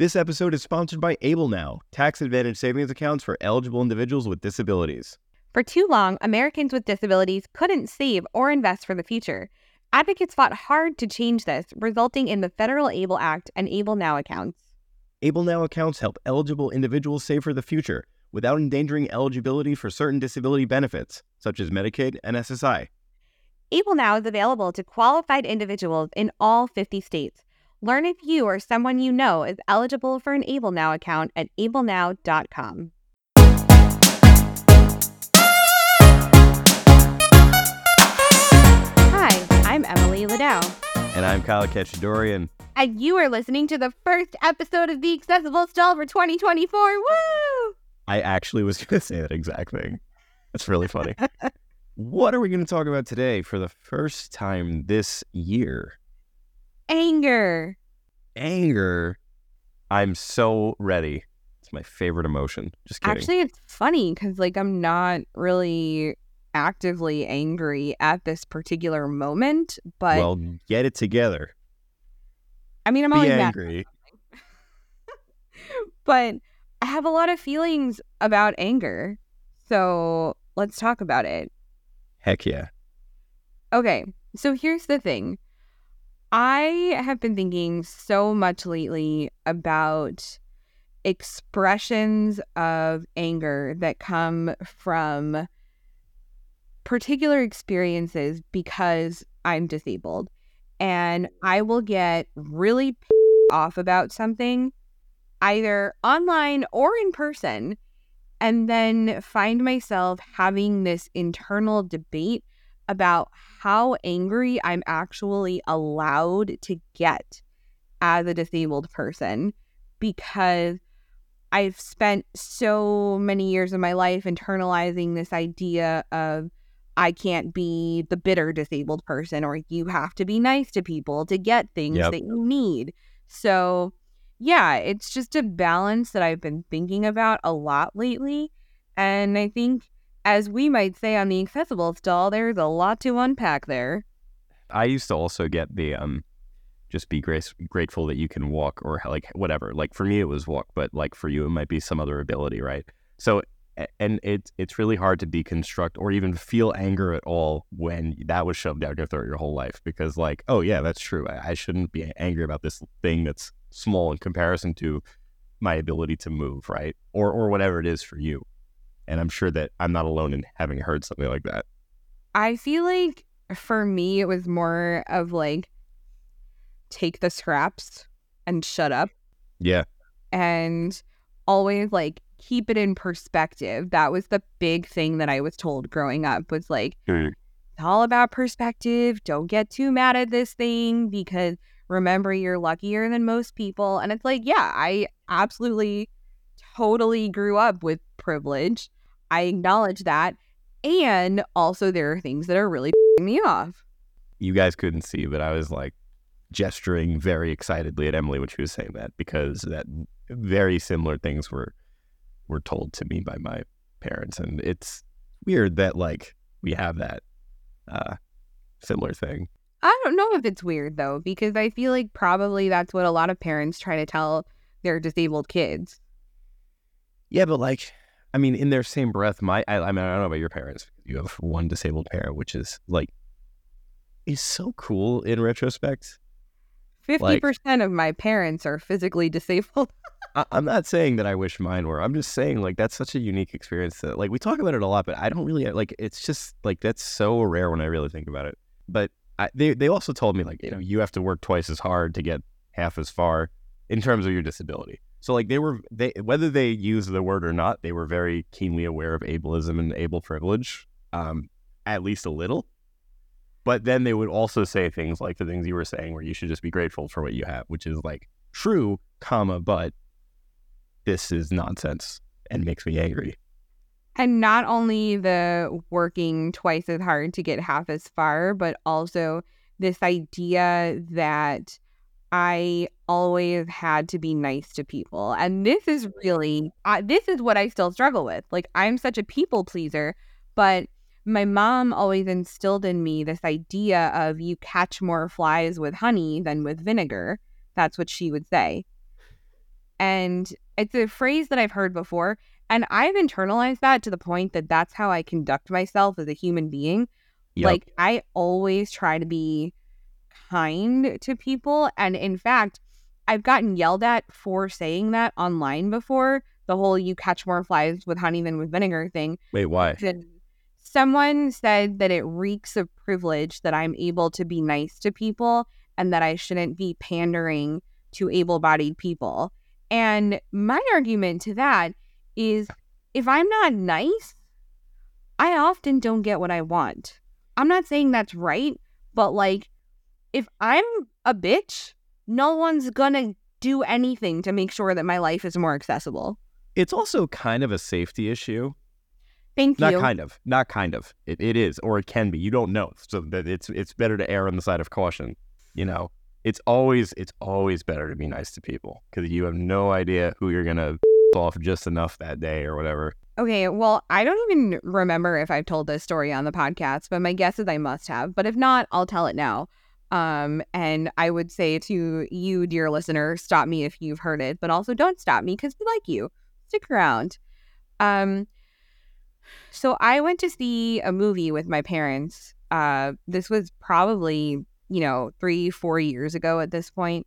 This episode is sponsored by Able Now, tax advantage savings accounts for eligible individuals with disabilities. For too long, Americans with disabilities couldn't save or invest for the future. Advocates fought hard to change this, resulting in the Federal Able Act and Able Now accounts. Able Now accounts help eligible individuals save for the future without endangering eligibility for certain disability benefits, such as Medicaid and SSI. Able Now is available to qualified individuals in all 50 states. Learn if you or someone you know is eligible for an Able Now account at ablenow.com. Hi, I'm Emily Ladau, And I'm Kyle Khachadurian. and you are listening to the first episode of the Accessible Stall for 2024. Woo! I actually was going to say that exact thing. That's really funny. what are we going to talk about today for the first time this year? Anger. Anger. I'm so ready. It's my favorite emotion. Just kidding. Actually, it's funny because, like, I'm not really actively angry at this particular moment, but well, get it together. I mean, I'm Be always angry. but I have a lot of feelings about anger. So let's talk about it. Heck yeah. Okay, so here's the thing. I have been thinking so much lately about expressions of anger that come from particular experiences because I'm disabled. And I will get really off about something either online or in person and then find myself having this internal debate about how angry I'm actually allowed to get as a disabled person because I've spent so many years of my life internalizing this idea of I can't be the bitter disabled person or you have to be nice to people to get things Yep. that you need. So, yeah, it's just a balance that I've been thinking about a lot lately. And I think, as we might say on the accessible stall, there's a lot to unpack there. I used to also get the um just be grace, grateful that you can walk or like whatever. Like for me it was walk, but like for you it might be some other ability, right? So and it's it's really hard to deconstruct or even feel anger at all when that was shoved down your throat your whole life because like oh yeah that's true I, I shouldn't be angry about this thing that's small in comparison to my ability to move right or or whatever it is for you and I'm sure that I'm not alone in having heard something like that I feel like for me, it was more of like, take the scraps and shut up yeah and always like keep it in perspective. That was the big thing that I was told growing up was like, Hmm. it's all about perspective. Don't get too mad at this thing because remember you're luckier than most people. And it's like, yeah, I absolutely totally grew up with privilege. I acknowledge that. And also there are things that are really me off. you guys couldn't see, but I was like gesturing very excitedly at Emily when she was saying that because that very similar things were were told to me by my parents, and it's weird that like we have that uh, similar thing. I don't know if it's weird though, because I feel like probably that's what a lot of parents try to tell their disabled kids. Yeah, but like, I mean, in their same breath, my I, I mean, I don't know about your parents. You have one disabled parent, which is like is so cool in retrospect. Fifty percent of my parents are physically disabled. I, I'm not saying that I wish mine were. I'm just saying like that's such a unique experience that like we talk about it a lot, but I don't really like. It's just like that's so rare when I really think about it. But I, they they also told me like you know you have to work twice as hard to get half as far in terms of your disability. So like they were they whether they use the word or not, they were very keenly aware of ableism and able privilege, um, at least a little. But then they would also say things like the things you were saying, where you should just be grateful for what you have, which is like true, comma, but this is nonsense and makes me angry. And not only the working twice as hard to get half as far, but also this idea that I always had to be nice to people. And this is really, uh, this is what I still struggle with. Like, I'm such a people pleaser, but my mom always instilled in me this idea of you catch more flies with honey than with vinegar. That's what she would say. And it's a phrase that I've heard before. And I've internalized that to the point that that's how I conduct myself as a human being. Yep. Like, I always try to be kind to people. And in fact, I've gotten yelled at for saying that online before. The whole you catch more flies with honey than with vinegar thing. Wait, why? Someone said that it reeks of privilege that I'm able to be nice to people and that I shouldn't be pandering to able bodied people. And my argument to that is if I'm not nice, I often don't get what I want. I'm not saying that's right, but like if I'm a bitch, no one's gonna do anything to make sure that my life is more accessible. It's also kind of a safety issue. Thank you. Not kind of, not kind of. It, it is, or it can be. You don't know, so that it's it's better to err on the side of caution. You know, it's always it's always better to be nice to people because you have no idea who you're gonna off just enough that day or whatever. Okay, well, I don't even remember if I've told this story on the podcast, but my guess is I must have. But if not, I'll tell it now. Um, and I would say to you, dear listener, stop me if you've heard it, but also don't stop me because we like you. Stick around. Um, so I went to see a movie with my parents. Uh, this was probably, you know, three, four years ago at this point.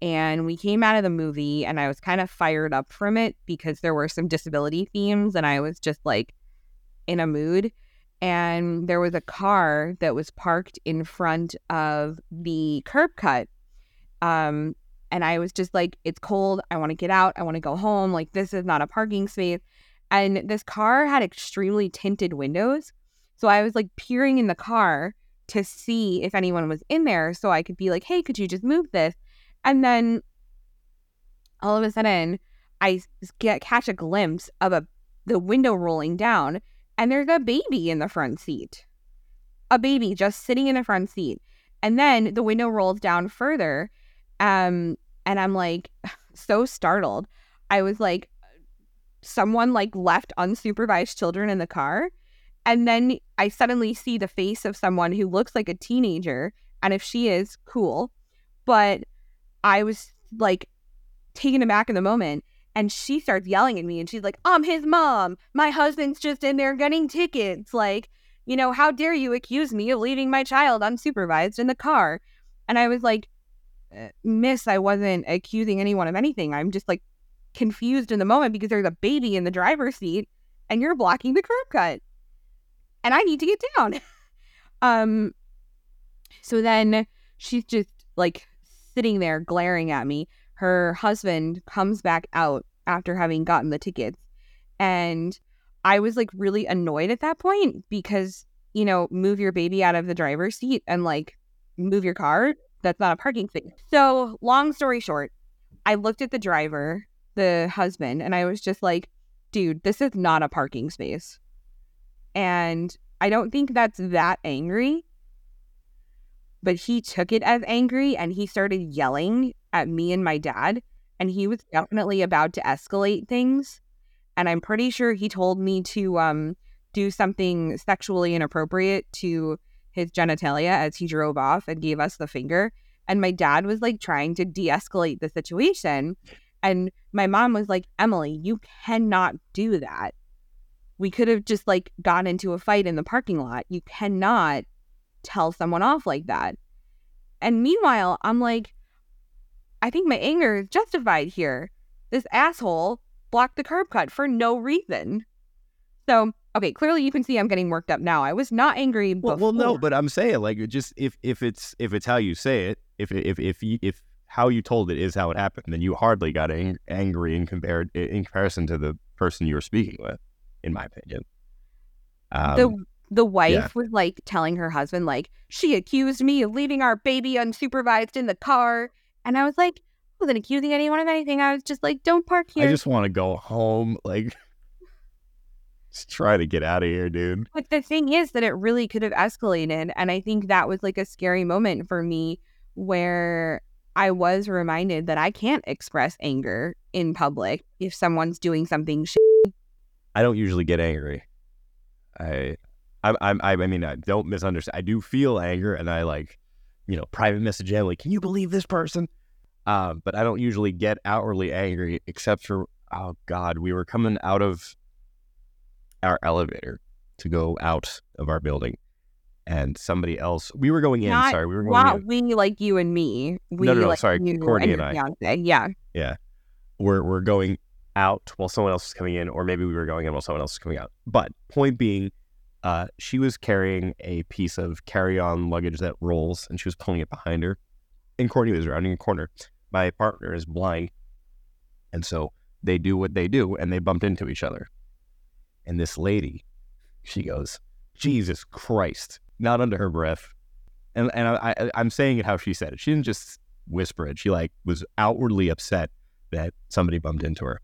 And we came out of the movie and I was kind of fired up from it because there were some disability themes and I was just like in a mood. And there was a car that was parked in front of the curb cut. Um, and I was just like, it's cold. I want to get out. I want to go home. Like, this is not a parking space. And this car had extremely tinted windows. So I was like peering in the car to see if anyone was in there so I could be like, hey, could you just move this? And then all of a sudden, I get catch a glimpse of a the window rolling down, and there's a baby in the front seat. A baby just sitting in the front seat. And then the window rolls down further. Um, and I'm like so startled. I was like, someone like left unsupervised children in the car. And then I suddenly see the face of someone who looks like a teenager. And if she is, cool. But I was like taken aback in the moment. And she starts yelling at me and she's like, I'm his mom. My husband's just in there getting tickets. Like, you know, how dare you accuse me of leaving my child unsupervised in the car? And I was like, "Uh, Miss, I wasn't accusing anyone of anything. I'm just like confused in the moment because there's a baby in the driver's seat and you're blocking the curb cut. And I need to get down. um so then she's just like sitting there glaring at me. Her husband comes back out after having gotten the tickets. And I was like really annoyed at that point because, you know, move your baby out of the driver's seat and like move your car. That's not a parking thing. So, long story short, I looked at the driver, the husband, and I was just like, dude, this is not a parking space. And I don't think that's that angry. But he took it as angry and he started yelling at me and my dad. And he was definitely about to escalate things. And I'm pretty sure he told me to um, do something sexually inappropriate to his genitalia as he drove off and gave us the finger. And my dad was like trying to de escalate the situation. And my mom was like, Emily, you cannot do that. We could have just like gotten into a fight in the parking lot. You cannot tell someone off like that. And meanwhile, I'm like, I think my anger is justified here. This asshole blocked the curb cut for no reason. So, okay, clearly you can see I'm getting worked up now. I was not angry Well, before. well, no, but I'm saying like just if if it's if it's how you say it, if if if you, if how you told it is how it happened, then you hardly got ang- angry in compared in comparison to the person you were speaking with, in my opinion. Um, the the wife yeah. was like telling her husband like she accused me of leaving our baby unsupervised in the car and i was like I wasn't accusing anyone of anything i was just like don't park here I just want to go home, like just try to get out of here, dude. but the thing is that it really could have escalated and i think that was like a scary moment for me where i was reminded that i can't express anger in public if someone's doing something I don't usually get angry. I, I, I, I mean, I don't misunderstand. I do feel anger, and I like, you know, private message Emily. Can you believe this person? Uh, but I don't usually get outwardly angry, except for oh god, we were coming out of our elevator to go out of our building, and somebody else. We were going in. Not- sorry, we were going Wow, in. we like you and me. We no, no, like sorry, you Courtney your and I. Fiance. Yeah. We're we're going out while someone else is coming in, or maybe we were going in while someone else is coming out. But point being, uh, she was carrying a piece of carry-on luggage that rolls, and she was pulling it behind her. And Courtney was rounding a corner. My partner is blind, and so they do what they do, and they bumped into each other. And this lady, she goes, "Jesus Christ!" Not under her breath, and and I, I I'm saying it how she said it. She didn't just whisper it. She like was outwardly upset that somebody bumped into her.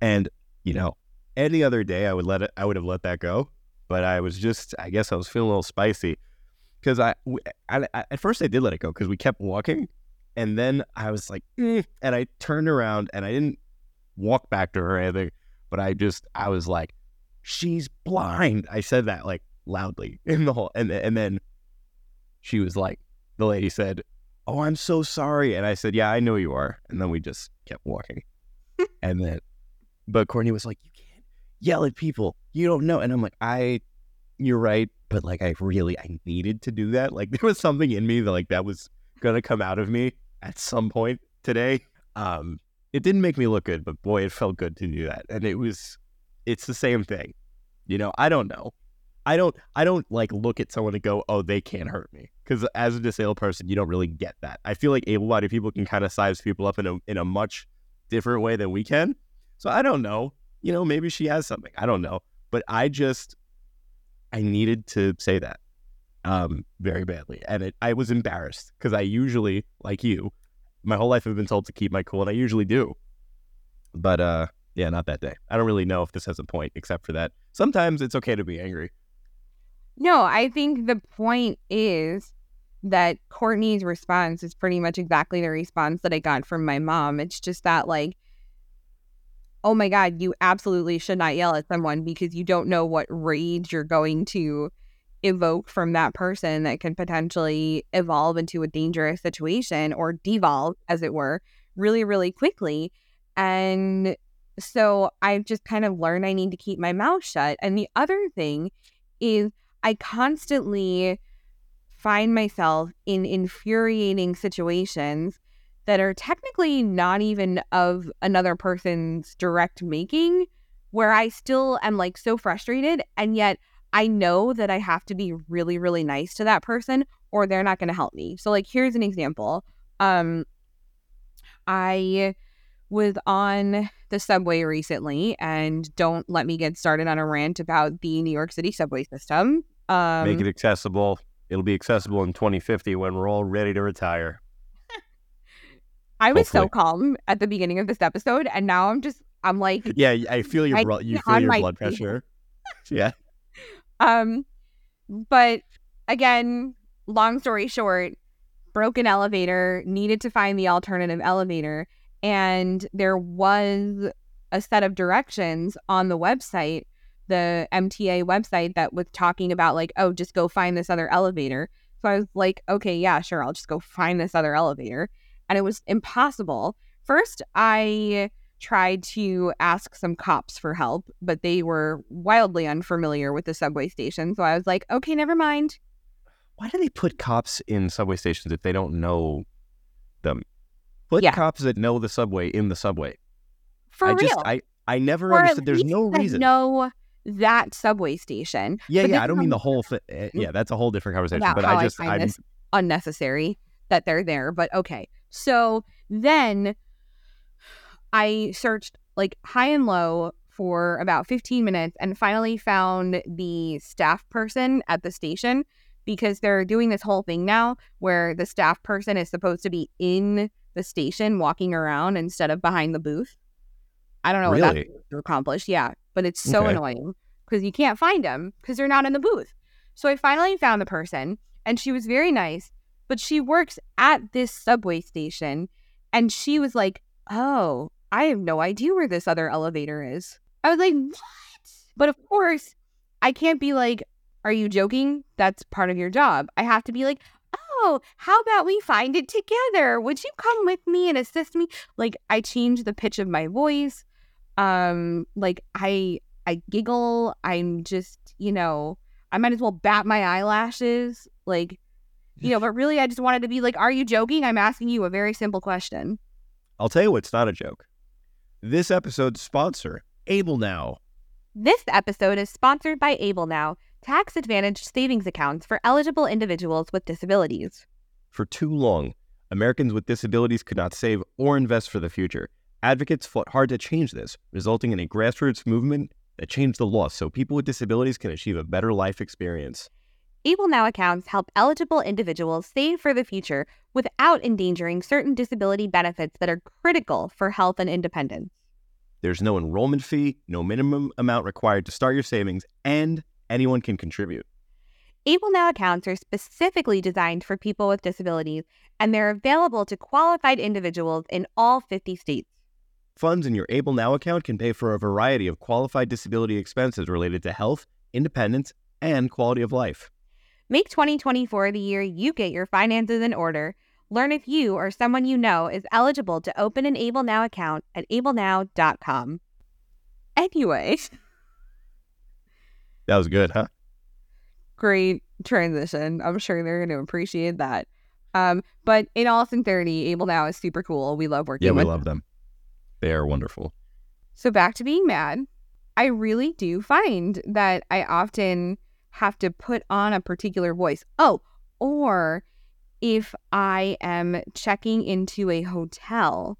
And you know, any other day I would let it. I would have let that go. But I was just, I guess, I was feeling a little spicy because I—I at first I did let it go because we kept walking, and then I was like, "Eh," and I turned around and I didn't walk back to her or anything, but I just, I was like, she's blind. I said that like loudly in the whole, and and then she was like, the lady said, "Oh, I'm so sorry," and I said, "Yeah, I know you are," and then we just kept walking, and then, but Courtney was like, "You yell at people. You don't know," and I'm like, "I, you're right." But like, I really, I needed to do that. Like, there was something in me that like that was gonna come out of me at some point today. Um, it didn't make me look good, but boy, it felt good to do that. And it was, it's the same thing. You know, I don't know. I don't, I don't like look at someone and go, oh, they can't hurt me. Because as a disabled person, you don't really get that. I feel like able-bodied people can kind of size people up in a in a much different way than we can. So I don't know. You know, maybe she has something. I don't know. But I just, I needed to say that um, very badly. And it, I was embarrassed because I usually, like you, my whole life I've been told to keep my cool, and I usually do. But uh, yeah, not that day. I don't really know if this has a point, except for that sometimes it's okay to be angry. No, I think the point is that Courtney's response is pretty much exactly the response that I got from my mom. It's just that, like, oh my God, you absolutely should not yell at someone because you don't know what rage you're going to evoke from that person that can potentially evolve into a dangerous situation or devolve, as it were, really, really quickly. And so I've just kind of learned I need to keep my mouth shut. And the other thing is, I constantly find myself in infuriating situations that are technically not even of another person's direct making, where I still am like so frustrated. And yet I know that I have to be really, really nice to that person or they're not going to help me. So, like, here's an example. Um, I was on the subway recently, and don't let me get started on a rant about the New York City subway system. Um, Make it accessible. It'll be accessible in 2050 when we're all ready to retire. I was so calm at the beginning of this episode, and now I'm just, I'm like, Yeah, I feel your I- blo- you feel your blood pressure. Yeah. Um, but again, long story short, broken elevator, needed to find the alternative elevator, and there was a set of directions on the website, the MTA website that was talking about like, oh, just go find this other elevator. So I was like, okay, yeah, sure, I'll just go find this other elevator. And it was impossible. First, I tried to ask some cops for help, but they were wildly unfamiliar with the subway station. So I was like, okay, never mind. Why do they put cops in subway stations if they don't know them? Put Yeah. cops that know the subway in the subway. For I real. just I I never Or at understood. There's no reason. No that subway station. yeah, but yeah. I don't mean the whole thing. Eh, hmm? Yeah, that's a whole different conversation. But I I just find I'm this unnecessary that they're there. But okay. So then I searched like high and low for about 15 minutes and finally found the staff person at the station because they're doing this whole thing now where the staff person is supposed to be in the station walking around instead of behind the booth. I don't know what Really? that's to accomplish. Yeah, but it's so Okay. annoying because you can't find them because they're not in the booth. So I finally found the person and she was very nice, but she works at this subway station and she was like, "Oh, I have no idea where this other elevator is." I was like, "What?" But of course, I can't be like, "Are you joking? That's part of your job." I have to be like, oh, how about we find it together? Would you come with me and assist me? Like I change the pitch of my voice. Um, like I I giggle. I'm just, you know, I might as well bat my eyelashes. Like, you know, but really I just wanted to be like, are you joking? I'm asking you a very simple question. I'll tell you what's not a joke. This episode's sponsor, Able Now. This episode is sponsored by Able Now, tax advantaged savings accounts for eligible individuals with disabilities. For too long, Americans with disabilities could not save or invest for the future. Advocates fought hard to change this, resulting in a grassroots movement that changed the law so people with disabilities can achieve a better life experience. Able Now accounts help eligible individuals save for the future without endangering certain disability benefits that are critical for health and independence. There's no enrollment fee, no minimum amount required to start your savings, and anyone can contribute. Able Now accounts are specifically designed for people with disabilities, and they're available to qualified individuals in all 50 states. Funds in your Able Now account can pay for a variety of qualified disability expenses related to health, independence, and quality of life. Make 2024 the year you get your finances in order. Learn if you or someone you know is eligible to open an Able Now account at ablenow.com. Anyway, That was good, huh? great transition. I'm sure they're going to appreciate that. Um, but in all sincerity, Able Now is super cool. We love working with them. Yeah, we love them. They are wonderful. So back to being mad, I really do find that I often have to put on a particular voice. Oh, or if I am checking into a hotel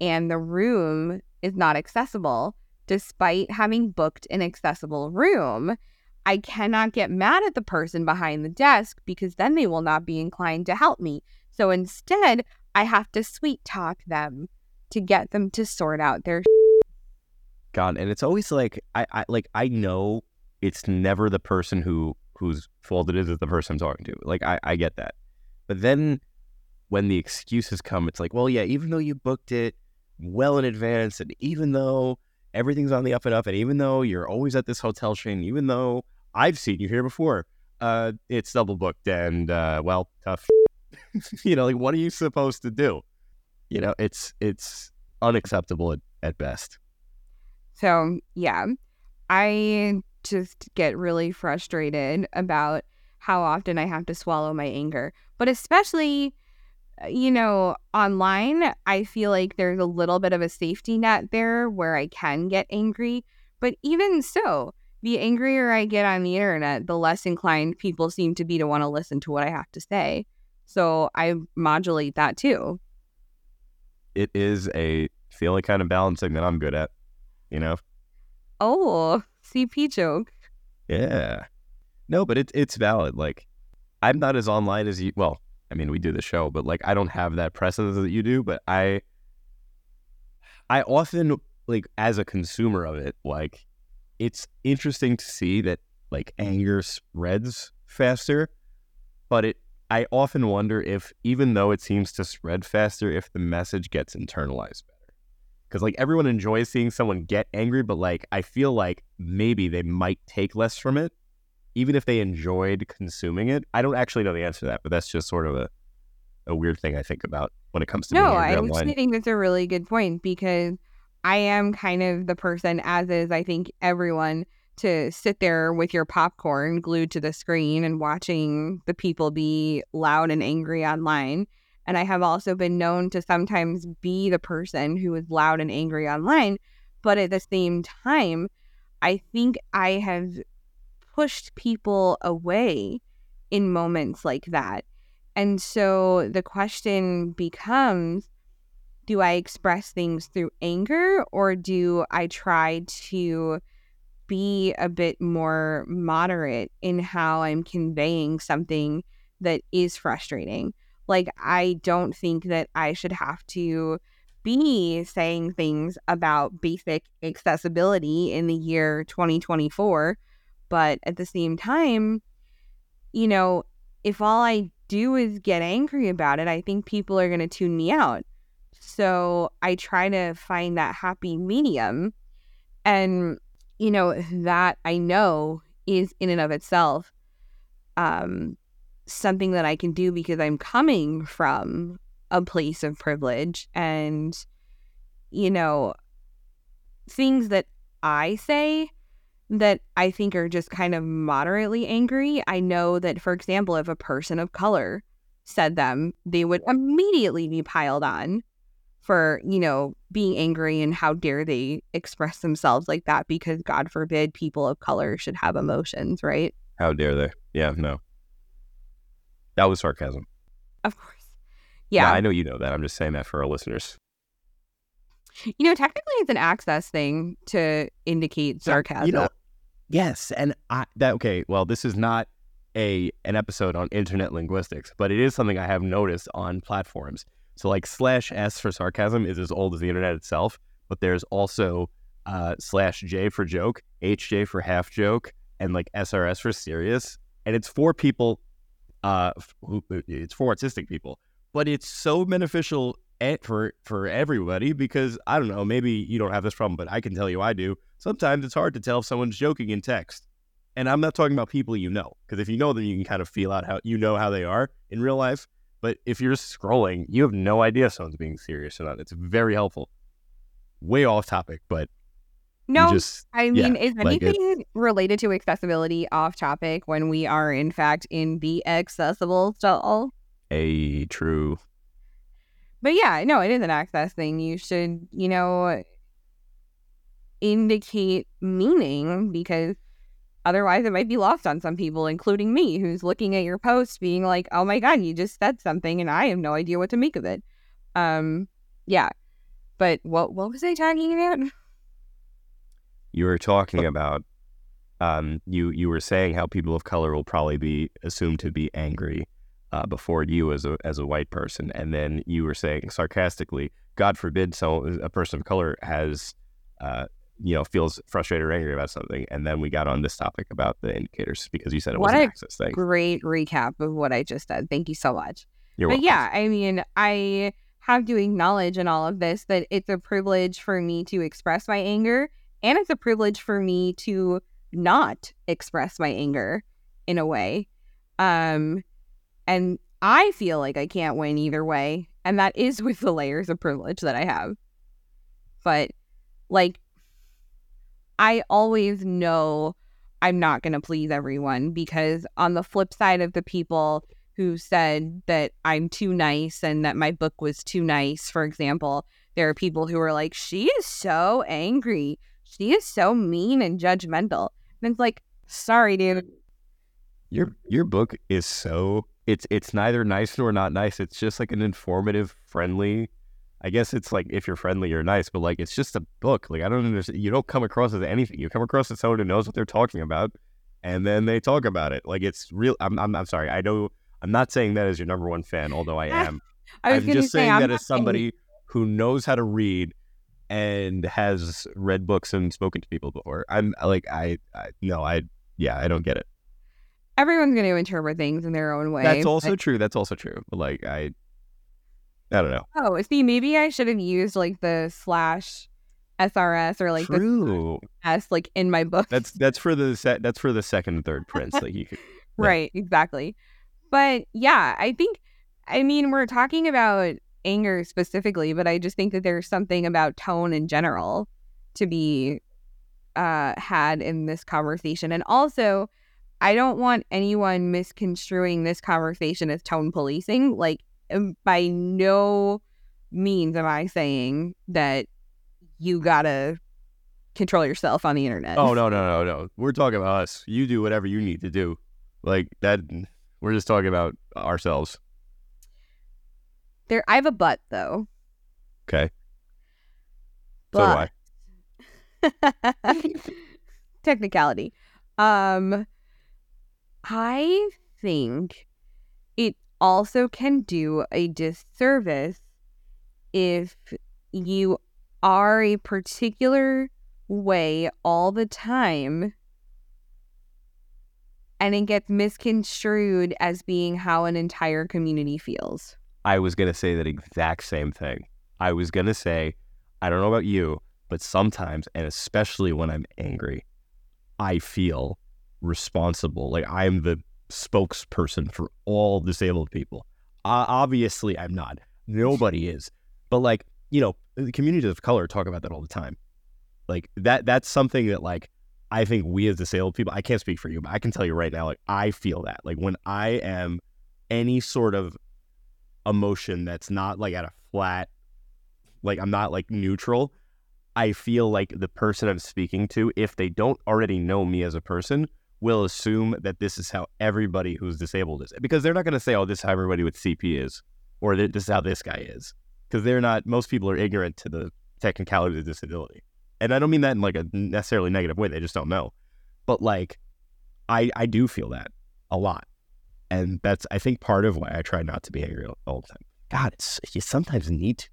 and the room is not accessible, despite having booked an accessible room, I cannot get mad at the person behind the desk because then they will not be inclined to help me. So instead, I have to sweet talk them to get them to sort out their God, and it's always like I, I like I know it's never the person who whose fault it is is the person I'm talking to. Like I, I get that. But then when the excuses come, it's like, well, yeah, even though you booked it well in advance, and even though everything's on the up and up, and even though you're always at this hotel chain, even though I've seen you here before, uh, it's double booked and uh, well, tough. you know, like what are you supposed to do? You know, it's it's unacceptable at, at best. So, yeah, I just get really frustrated about how often I have to swallow my anger. But especially, uh, you know, online, I feel like there's a little bit of a safety net there where I can get angry. But even so, the angrier I get on the internet, the less inclined people seem to be to want to listen to what I have to say. So I modulate that too. It is a it's the only kind of balancing that I'm good at. You know? Oh, CP joke. Yeah. No, but it's it's valid. Like I'm not as online as you well, I mean we do the show, but like I don't have that presence that you do, but I I often like as a consumer of it, like it's interesting to see that like anger spreads faster, but it I often wonder if even though it seems to spread faster, if the message gets internalized better. Because like everyone enjoys seeing someone get angry, but like I feel like maybe they might take less from it, even if they enjoyed consuming it. I don't actually know the answer to that, but that's just sort of a a weird thing I think about when it comes to No, I actually think that's a really good point because I am kind of the person, as is I think everyone, to sit there with your popcorn glued to the screen and watching the people be loud and angry online. And I have also been known to sometimes be the person who is loud and angry online. But at the same time, I think I have pushed people away in moments like that. And so the question becomes do I express things through anger or do I try to be a bit more moderate in how I'm conveying something that is frustrating? Like, I don't think that I should have to be saying things about basic accessibility in the year 2024. But at the same time, you know, if all I do is get angry about it, I think people are going to tune me out. So I try to find that happy medium. And, you know, that I know is in and of itself um, something that I can do because I'm coming from a place of privilege and you know things that I say that I think are just kind of moderately angry. I know that for example if a person of color said them, they would immediately be piled on for, you know, being angry and how dare they express themselves like that because God forbid people of color should have emotions, right? How dare they? Yeah, no. That was sarcasm. Of course. Yeah. I know you know that. I'm just saying that for our listeners. You know, technically it's an access thing to indicate sarcasm. You know, yes, and I that okay. Well, this is not a an episode on internet linguistics, but it is something I have noticed on platforms. So like slash s for sarcasm is as old as the internet itself, but there's also uh, slash j for joke, hj for half joke, and like srs for serious, and it's for people. Uh, who, it's for autistic people, but it's so beneficial for for everybody because I don't know, maybe you don't have this problem, but I can tell you I do. Sometimes it's hard to tell if someone's joking in text. And I'm not talking about people you know, because if you know them, you can kind of feel out how you know how they are in real life. But if you're scrolling, you have no idea if someone's being serious or not. It's very helpful. Way off topic, but no, just, I mean, yeah, is like anything related to accessibility off topic when we are in fact in the accessible stall? a true. But yeah, no, it is an access thing. You should, you know, indicate meaning because otherwise it might be lost on some people, including me, who's looking at your post being like, oh my God, you just said something and I have no idea what to make of it. Um, yeah. But what what was I talking about? You were talking about. Um, you you were saying how people of color will probably be assumed to be angry uh, before you as a as a white person, and then you were saying sarcastically, God forbid, so a person of color has, uh, you know, feels frustrated or angry about something, and then we got on this topic about the indicators because you said it was an a access thing. Great recap of what I just said. Thank you so much. You're but welcome. yeah, I mean, I have to acknowledge in all of this that it's a privilege for me to express my anger, and it's a privilege for me to not express my anger in a way. Um, and I feel like I can't win either way, and that is with the layers of privilege that I have. But like, I always know I'm not going to please everyone because on the flip side of the people who said that I'm too nice and that my book was too nice, for example, there are people who are like, she is so angry. She is so mean and judgmental. And it's like, sorry, dude. Your your book is so it's it's neither nice nor not nice. It's just like an informative, friendly. I guess it's like if you're friendly, you're nice, but like it's just a book. Like I don't understand. You don't come across as anything. You come across as someone who knows what they're talking about, and then they talk about it. Like it's real. I'm I'm, I'm sorry. I know. I'm not saying that as your number one fan, although I am. I was I'm just say, saying I'm that as somebody who knows how to read and has read books and spoken to people before. I'm like I, I no I yeah I don't get it. everyone's going to interpret things in their own way. That's but- also true. That's also true. But like I, I don't know. Oh, see, maybe I should have used like the slash SRS or like the true. S like in my book. That's that's for the set. That's for the second and third prints. Like you could. yeah. right, exactly. But yeah, I think, I mean, we're talking about anger specifically, but I just think that there's something about tone in general to be uh, had in this conversation. And also, I don't want anyone misconstruing this conversation as tone policing. Like, um, by no means am I saying that you gotta control yourself on the internet. Oh no no no no. We're talking about us. You do whatever you need to do. Like that. We're just talking about ourselves. There, I have a butt though. Okay. So do I. Technicality. Um, I think it also can do a disservice if you are a particular way all the time and it gets misconstrued as being how an entire community feels. I was gonna say that exact same thing. I was gonna say, I don't know about you, but sometimes, and especially when I'm angry, I feel responsible. Like I'm the spokesperson for all disabled people. Uh, obviously, I'm not. Nobody is. But like, you know, the communities of color talk about that all the time. Like that that's something that like I think we as disabled people, I can't speak for you, but I can tell you right now, like I feel that. Like when I am any sort of emotion that's not like at a flat, like I'm not like neutral, I feel like the person I'm speaking to, if they don't already know me as a person, will assume that this is how everybody who's disabled is. Because they're not going to say, oh, this is how everybody with CP is, or this is how this guy is. Because they're not, most people are ignorant to the technicality of the disability and I don't mean that in like a necessarily negative way. They just don't know. But like, I I do feel that a lot, and that's I think part of why I try not to be angry all the time. God, it's you sometimes need to.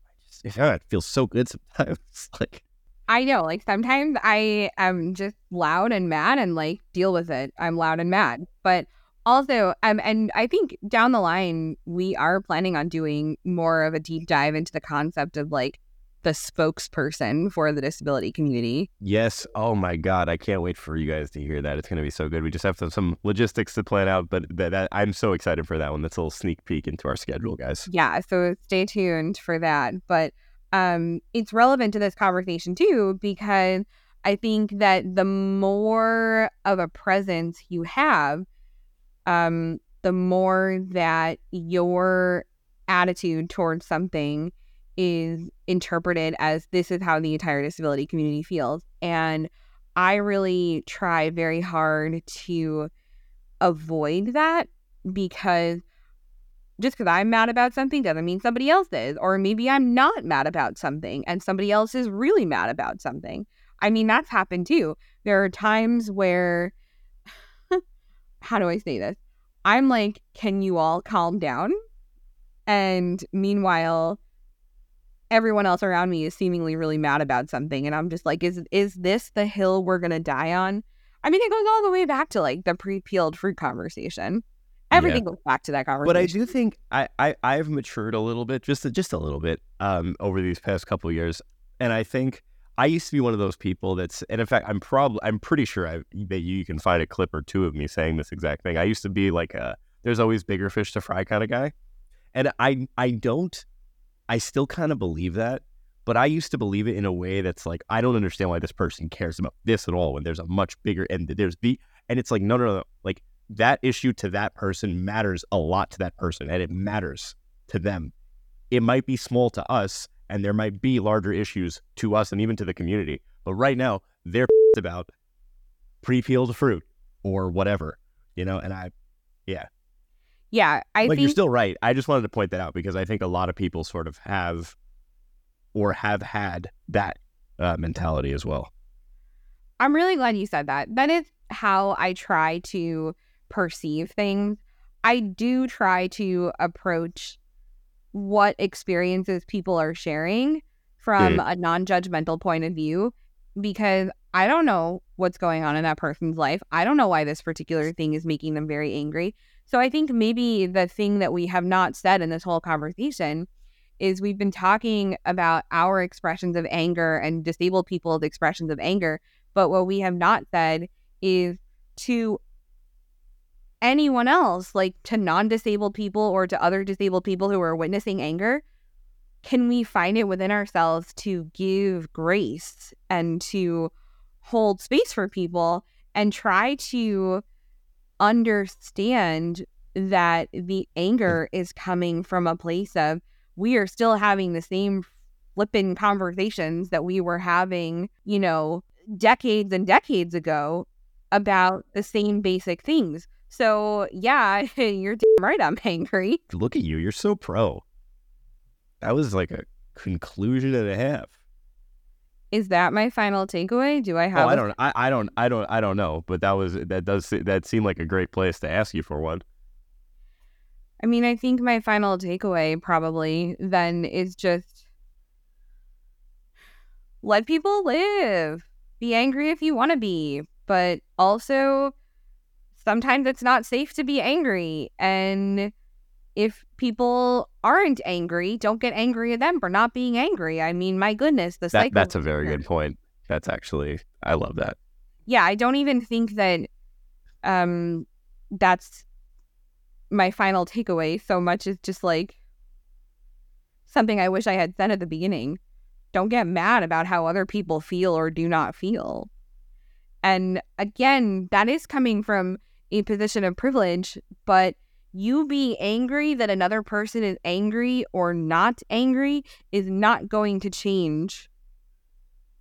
I just, it feels so good sometimes. like I know, like sometimes I am just loud and mad and like deal with it. I'm loud and mad, but also um and I think down the line we are planning on doing more of a deep dive into the concept of like the spokesperson for the disability community. Yes. Oh my God. I can't wait for you guys to hear that. It's going to be so good. We just have some logistics to plan out, but that, that, I'm so excited for that one. That's a little sneak peek into our schedule, guys. Yeah. So stay tuned for that. But um, it's relevant to this conversation too, because I think that the more of a presence you have, um, the more that your attitude towards something is interpreted as this is how the entire disability community feels. And I really try very hard to avoid that because just because I'm mad about something doesn't mean somebody else is. Or maybe I'm not mad about something and somebody else is really mad about something. I mean, that's happened too. There are times where, how do I say this? I'm like, can you all calm down? And meanwhile, everyone else around me is seemingly really mad about something and i'm just like is is this the hill we're gonna die on? I mean it goes all the way back to like the pre-peeled fruit conversation. Everything yeah. goes back to that conversation but i do think i, I i've matured a little bit just just a little bit um over these past couple years and i think i used to be one of those people that's and in fact i'm probably i'm pretty sure I, that you can find a clip or two of me saying this exact thing. I used to be like a there's always bigger fish to fry kind of guy and i i don't I still kind of believe that, but I used to believe it in a way that's like I don't understand why this person cares about this at all when there's a much bigger and there's the and it's like no no no like that issue to that person matters a lot to that person and it matters to them. It might be small to us and there might be larger issues to us and even to the community. But right now they're about pre-peeled fruit or whatever, you know, and I yeah, yeah, I but think you're still right. I just wanted to point that out because I think a lot of people sort of have or have had that uh, mentality as well. I'm really glad you said that. That is how I try to perceive things. I do try to approach what experiences people are sharing from mm. a non judgmental point of view because I don't know what's going on in that person's life. I don't know why this particular thing is making them very angry. So I think maybe the thing that we have not said in this whole conversation is we've been talking about our expressions of anger and disabled people's expressions of anger. But what we have not said is to anyone else, like to non disabled people or to other disabled people who are witnessing anger, can we find it within ourselves to give grace and to hold space for people and try to understand that the anger is coming from a place of we are still having the same flipping conversations that we were having, you know, decades and decades ago about the same basic things. So, yeah, you're damn right. I'm angry. Look at you. You're so pro. That was like a conclusion and a half. Is that my final takeaway? Do I oh, have? Oh, I don't. I, I don't. I don't. I don't know. But that was that does that seemed like a great place to ask you for one. I mean, I think my final takeaway probably then is just let people live. Be angry if you want to be, but also sometimes it's not safe to be angry and if people aren't angry, don't get angry at them for not being angry. I mean, my goodness, the that, That's a very good point. That's actually, I love that. Yeah, I don't even think that um, that's my final takeaway so much as just like something I wish I had said at the beginning. Don't get mad about how other people feel or do not feel. And again, that is coming from a position of privilege, but you being angry that another person is angry or not angry is not going to change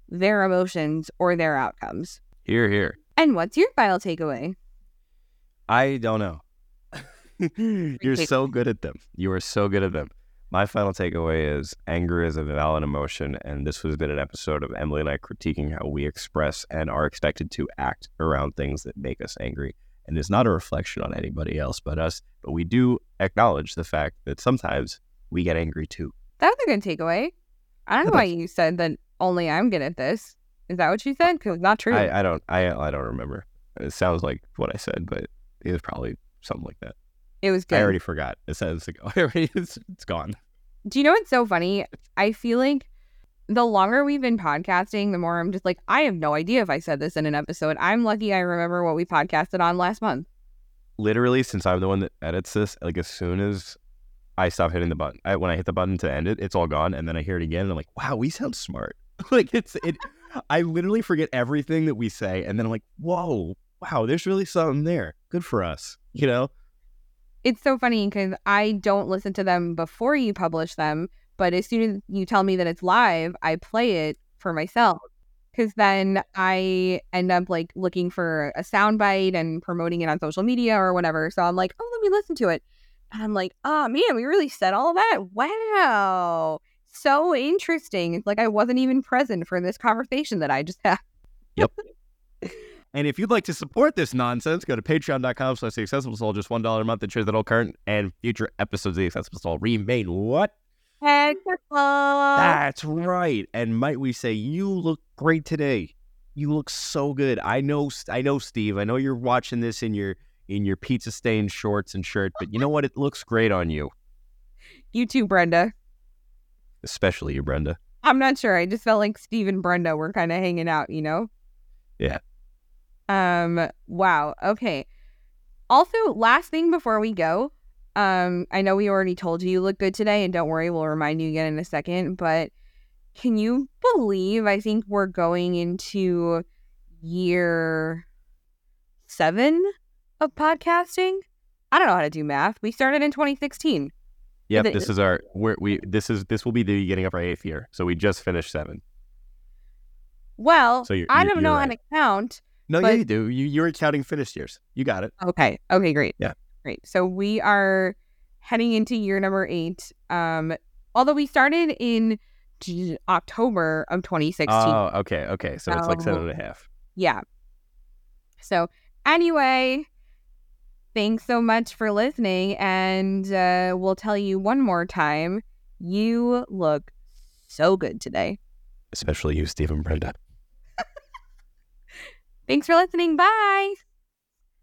their emotions or their outcomes. Here, here. And what's your final takeaway? I don't know. You're so good at them. You are so good at them. My final takeaway is anger is a valid emotion, and this has been an episode of Emily and I critiquing how we express and are expected to act around things that make us angry. And it's not a reflection on anybody else but us, but we do acknowledge the fact that sometimes we get angry too. That's a good takeaway. I don't know why you said that only I'm good at this. Is that what you said? Because it's not true. I, I don't I I don't remember. It sounds like what I said, but it was probably something like that. it was good. I already forgot a sentence ago. It's, it's gone. Do you know what's so funny? I feel like the longer we've been podcasting, the more I'm just like, I have no idea if I said this in an episode. I'm lucky I remember what we podcasted on last month. Literally, since I'm the one that edits this, like as soon as I stop hitting the button, I, when I hit the button to end it, it's all gone, and then I hear it again, and I'm like, wow, we sound smart. like it's it. I literally forget everything that we say, and then I'm like, whoa, wow, there's really something there. Good for us, you know. It's so funny because I don't listen to them before you publish them, but as soon as you tell me that it's live, I play it for myself. Because then I end up like looking for a soundbite and promoting it on social media or whatever. So I'm like, oh, let me listen to it. And I'm like, oh man, we really said all that. Wow. So interesting. It's like I wasn't even present for this conversation that I just had. Yep. and if you'd like to support this nonsense, go to patreon.com slash the accessible stall, just $1 a month ensures that all current and future episodes of the accessible stall remain what? That's right. And might we say, you look great today. You look so good. I know, I know, Steve. I know you're watching this in your in your pizza stained shorts and shirt, but you know what? It looks great on you, You too, Brenda. especially you, Brenda. I'm not sure. I just felt like Steve and Brenda were kind of hanging out, you know? Yeah. Um, wow. Okay. Also, last thing before we go, um, I know we already told you you look good today, and don't worry, we'll remind you again in a second, but can you believe I think we're going into year seven of podcasting? I don't know how to do math. We started in 2016. Yep. it- This is our we're, we. This is this will be the beginning of our eighth year. So we just finished seven. Well, So you're- I you're- don't you're know how right. to count. No, yeah, you do. You you're counting finished years. You got it. Okay. Okay, great. Yeah. Great. So we are heading into year number eight. Um, although we started in October of 2016. Oh, okay, okay. So it's like seven and a half. yeah. So anyway, thanks so much for listening. And uh, we'll tell you one more time you look so good today. Especially you, Steve and Brenda. Thanks for listening. Bye.